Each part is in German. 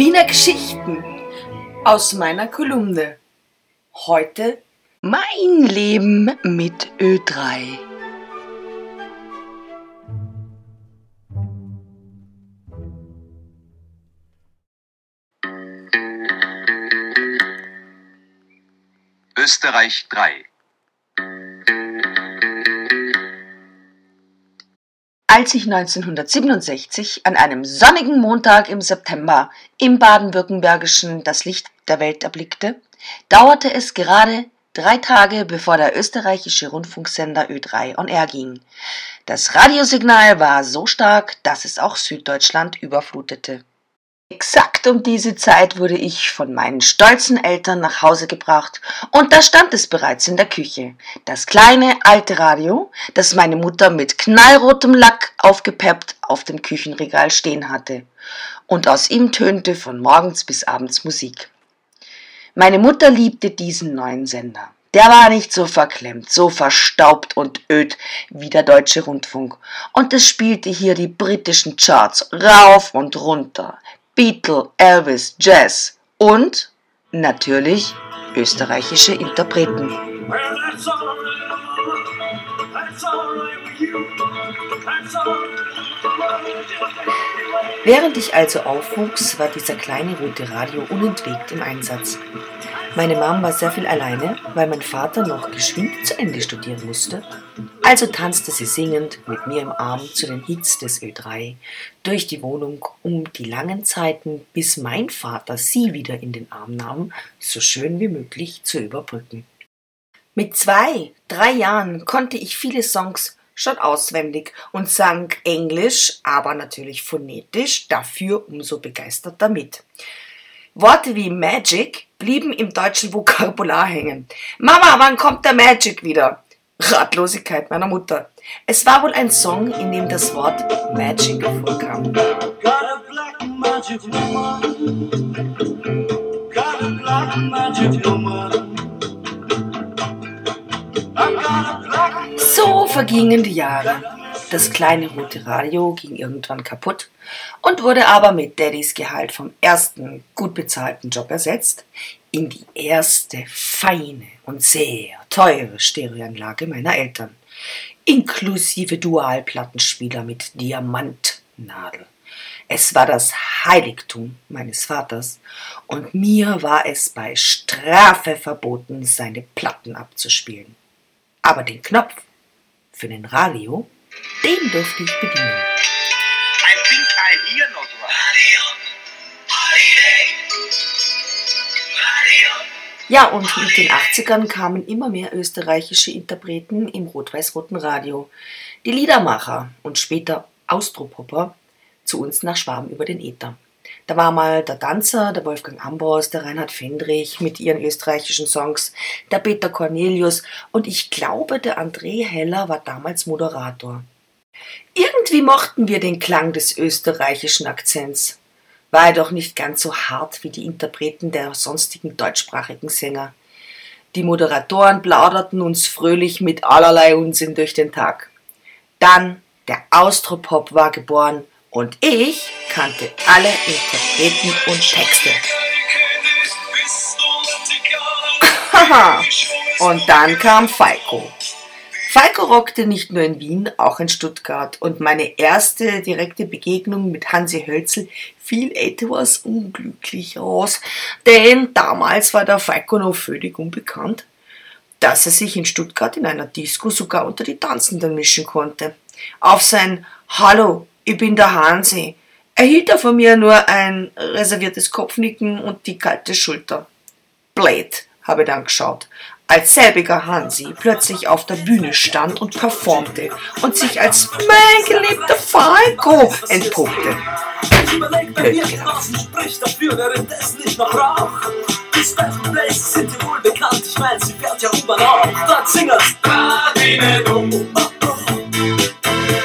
Wiener Geschichten aus meiner Kolumne. Heute mein Leben mit Ö3. Österreich 3 Als ich 1967 an einem sonnigen Montag im September im baden-württembergischen das Licht der Welt erblickte, dauerte es gerade drei Tage, bevor der österreichische Rundfunksender Ö3 on Air ging. Das Radiosignal war so stark, dass es auch Süddeutschland überflutete. Exakt um diese Zeit wurde ich von meinen stolzen Eltern nach Hause gebracht und da stand es bereits in der Küche. Das kleine alte Radio, das meine Mutter mit knallrotem Lack aufgepeppt auf dem Küchenregal stehen hatte. Und aus ihm tönte von morgens bis abends Musik. Meine Mutter liebte diesen neuen Sender. Der war nicht so verklemmt, so verstaubt und öd wie der deutsche Rundfunk. Und es spielte hier die britischen Charts rauf und runter. Beatle, Elvis, Jazz und natürlich österreichische Interpreten. Während ich also aufwuchs, war dieser kleine rote Radio unentwegt im Einsatz. Meine Mom war sehr viel alleine, weil mein Vater noch geschwind zu Ende studieren musste. Also tanzte sie singend mit mir im Arm zu den Hits des Ö3 durch die Wohnung, um die langen Zeiten, bis mein Vater sie wieder in den Arm nahm, so schön wie möglich zu überbrücken. Mit zwei, drei Jahren konnte ich viele Songs schon auswendig und sang Englisch, aber natürlich phonetisch, dafür umso begeisterter mit. Worte wie Magic blieben im deutschen Vokabular hängen. Mama, wann kommt der Magic wieder? Ratlosigkeit meiner Mutter. Es war wohl ein Song, in dem das Wort Magic vorkam. So vergingen die Jahre. Das kleine rote Radio ging irgendwann kaputt und wurde aber mit Daddys Gehalt vom ersten gut bezahlten Job ersetzt in die erste feine und sehr teure Stereoanlage meiner Eltern, inklusive Dualplattenspieler mit Diamantnadel. Es war das Heiligtum meines Vaters, und mir war es bei Strafe verboten, seine Platten abzuspielen. Aber den Knopf für den Radio den durfte ich bedienen. Pink Eye hier noch Radio. Ja, und mit den 80ern kamen immer mehr österreichische Interpreten im rot-weiß-roten Radio. Die Liedermacher und später Austropopper zu uns nach Schwaben über den Äther. Da war mal der Tanzer, der Wolfgang Ambros, der Reinhard Fendrich mit ihren österreichischen Songs, der Peter Cornelius und ich glaube, der André Heller war damals Moderator. Irgendwie mochten wir den Klang des österreichischen Akzents. War er doch nicht ganz so hart wie die Interpreten der sonstigen deutschsprachigen Sänger. Die Moderatoren plauderten uns fröhlich mit allerlei Unsinn durch den Tag. Dann der Austropop war geboren und ich kannte alle Interpreten und Texte. Haha, und dann kam Falco. Falco rockte nicht nur in Wien, auch in Stuttgart. Und meine erste direkte Begegnung mit Hansi Hölzel fiel etwas unglücklich aus, denn damals war der Falco noch völlig unbekannt, dass er sich in Stuttgart in einer Disco sogar unter die Tanzenden mischen konnte. Auf sein Hallo, ich bin der Hansi, erhielt er von mir nur ein reserviertes Kopfnicken und die kalte Schulter. Blade, habe dann geschaut, als selbiger Hansi plötzlich auf der Bühne stand und performte und sich als mein geliebter Falco entpuppte. raucht. Die Special Places sind dir wohl bekannt, ich mein, sie fährt ja U-Bahn auch. Dort singert's Radine dumm.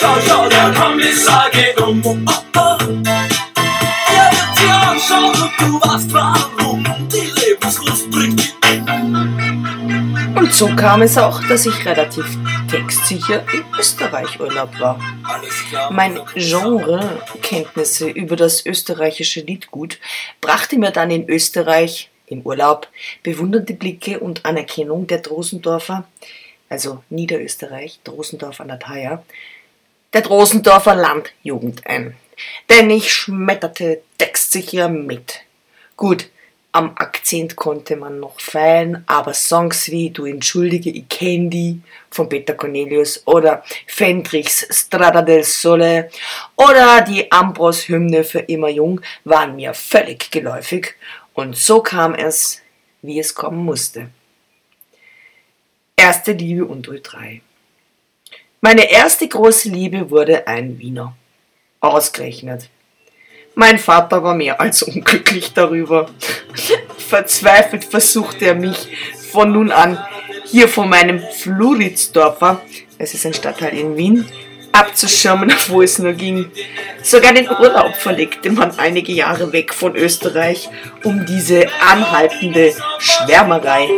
Schau, schau, der Kommissar geht um. Und. Die bringt so kam es auch, dass ich relativ textsicher in Österreich Urlaub war. Mein Genre-Kenntnisse über das österreichische Liedgut brachte mir dann in Österreich im Urlaub bewundernde Blicke und Anerkennung der Drosendorfer, also Niederösterreich, Drosendorf an der Thaya, der Drosendorfer Landjugend ein. Denn ich schmetterte textsicher mit. Gut, am Akzent konnte man noch feilen, aber Songs wie Du entschuldige, ich kenn die von Peter Cornelius oder Fendrichs Strada del Sole oder die Ambros-Hymne für immer jung waren mir völlig geläufig und so kam es, wie es kommen musste. Erste Liebe und Ö3. Meine erste große Liebe wurde ein Wiener. Ausgerechnet. Mein Vater war mehr als unglücklich darüber. Verzweifelt versuchte er mich von nun an hier von meinem Floridsdorfer, es ist ein Stadtteil in Wien, abzuschirmen, wo es nur ging. Sogar den Urlaub verlegte man einige Jahre weg von Österreich, um diese anhaltende Schwärmerei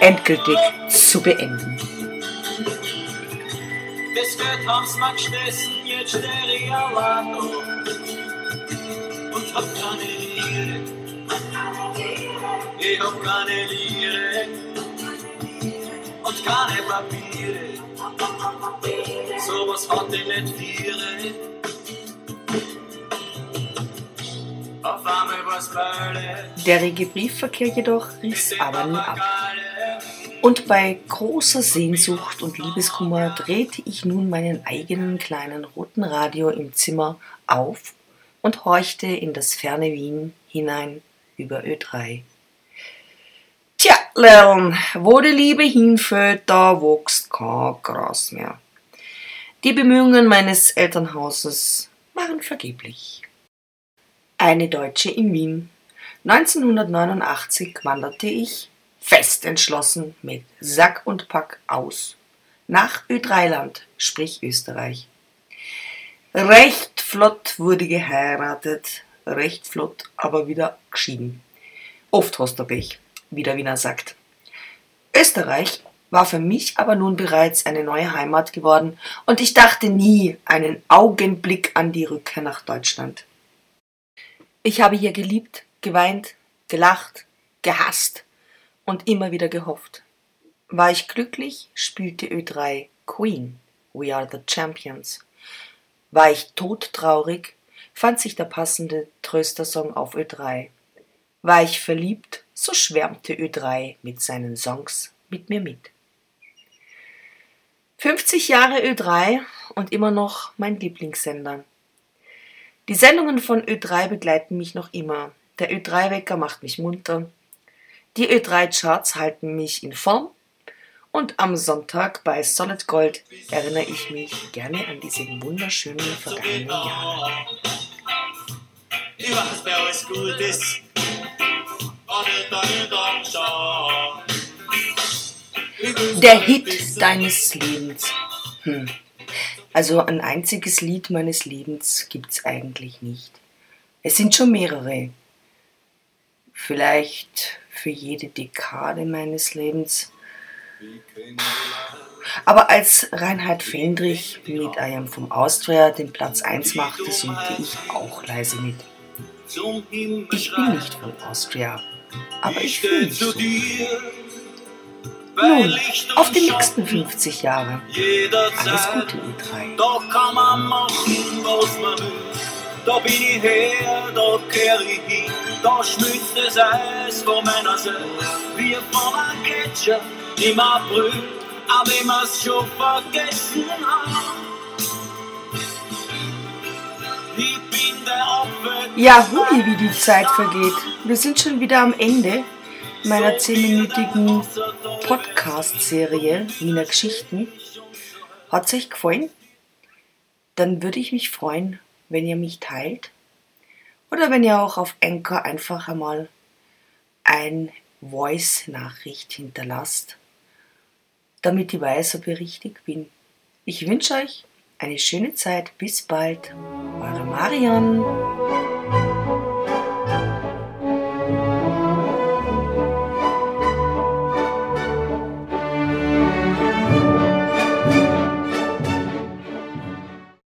endgültig zu beenden. Das wird Hans Max jetzt der und Ich hab keine Liere und keine Papiere. Sowas hat ich nicht viere. Der rege Briefverkehr jedoch riss aber nie ab. Und bei großer Sehnsucht und Liebeskummer drehte ich nun meinen eigenen kleinen roten Radio im Zimmer auf und horchte in das ferne Wien hinein über Ö3. Tja, Lern, wo die Liebe hinfällt, da wächst kein Gras mehr. Die Bemühungen meines Elternhauses waren vergeblich. Eine Deutsche in Wien. 1989 wanderte ich, fest entschlossen, mit Sack und Pack aus. Nach Ö3-Land, sprich Österreich. Recht flott wurde geheiratet, recht flott aber wieder geschieden. Oft hast du Pech, wie der Wiener sagt. Österreich war für mich aber nun bereits eine neue Heimat geworden und ich dachte nie einen Augenblick an die Rückkehr nach Deutschland. Ich habe hier geliebt, geweint, gelacht, gehasst und immer wieder gehofft. War ich glücklich, spielte Ö3 Queen, We Are the Champions. War ich todtraurig, fand sich der passende Tröstersong auf Ö3. War ich verliebt, so schwärmte Ö3 mit seinen Songs mit mir mit. 50 Jahre Ö3 und immer noch mein Lieblingssender. Die Sendungen von Ö3 begleiten mich noch immer. Der Ö3-Wecker macht mich munter. Die Ö3-Charts halten mich in Form und am Sonntag bei Solid Gold erinnere ich mich gerne an diese wunderschönen vergangenen Jahre. Ich weiß, wer alles gut ist, Der Hit deines Lebens. Hm. Also ein einziges Lied meines Lebens gibt's eigentlich nicht. Es sind schon mehrere. Vielleicht für jede Dekade meines Lebens aber als Reinhard Fendrich mit einem vom Austria den Platz 1 machte, summte ich auch leise mit. Ich bin nicht von Austria, aber ich fühle mich so. Nun, auf die nächsten 50 Jahre. Alles Gute, ihr drei. Da kann man machen, was man will. Da bin ich her, da kehr ich hin. Da schmilzt das Eis von meiner Seele, wie von einem Gletscher im April, aber wir's schon vergessen haben. Ich. Ja, hui, wie die Zeit vergeht. Wir sind schon wieder am Ende meiner zehnminütigen Podcast-Serie Wiener Geschichten. Hat es euch gefallen? Dann würde ich mich freuen, wenn ihr mich teilt. Oder wenn ihr auch auf Anchor einfach einmal ein Voice-Nachricht hinterlasst damit ich weiß, ob ich richtig bin. Ich wünsche euch eine schöne Zeit. Bis bald. Eure Marion.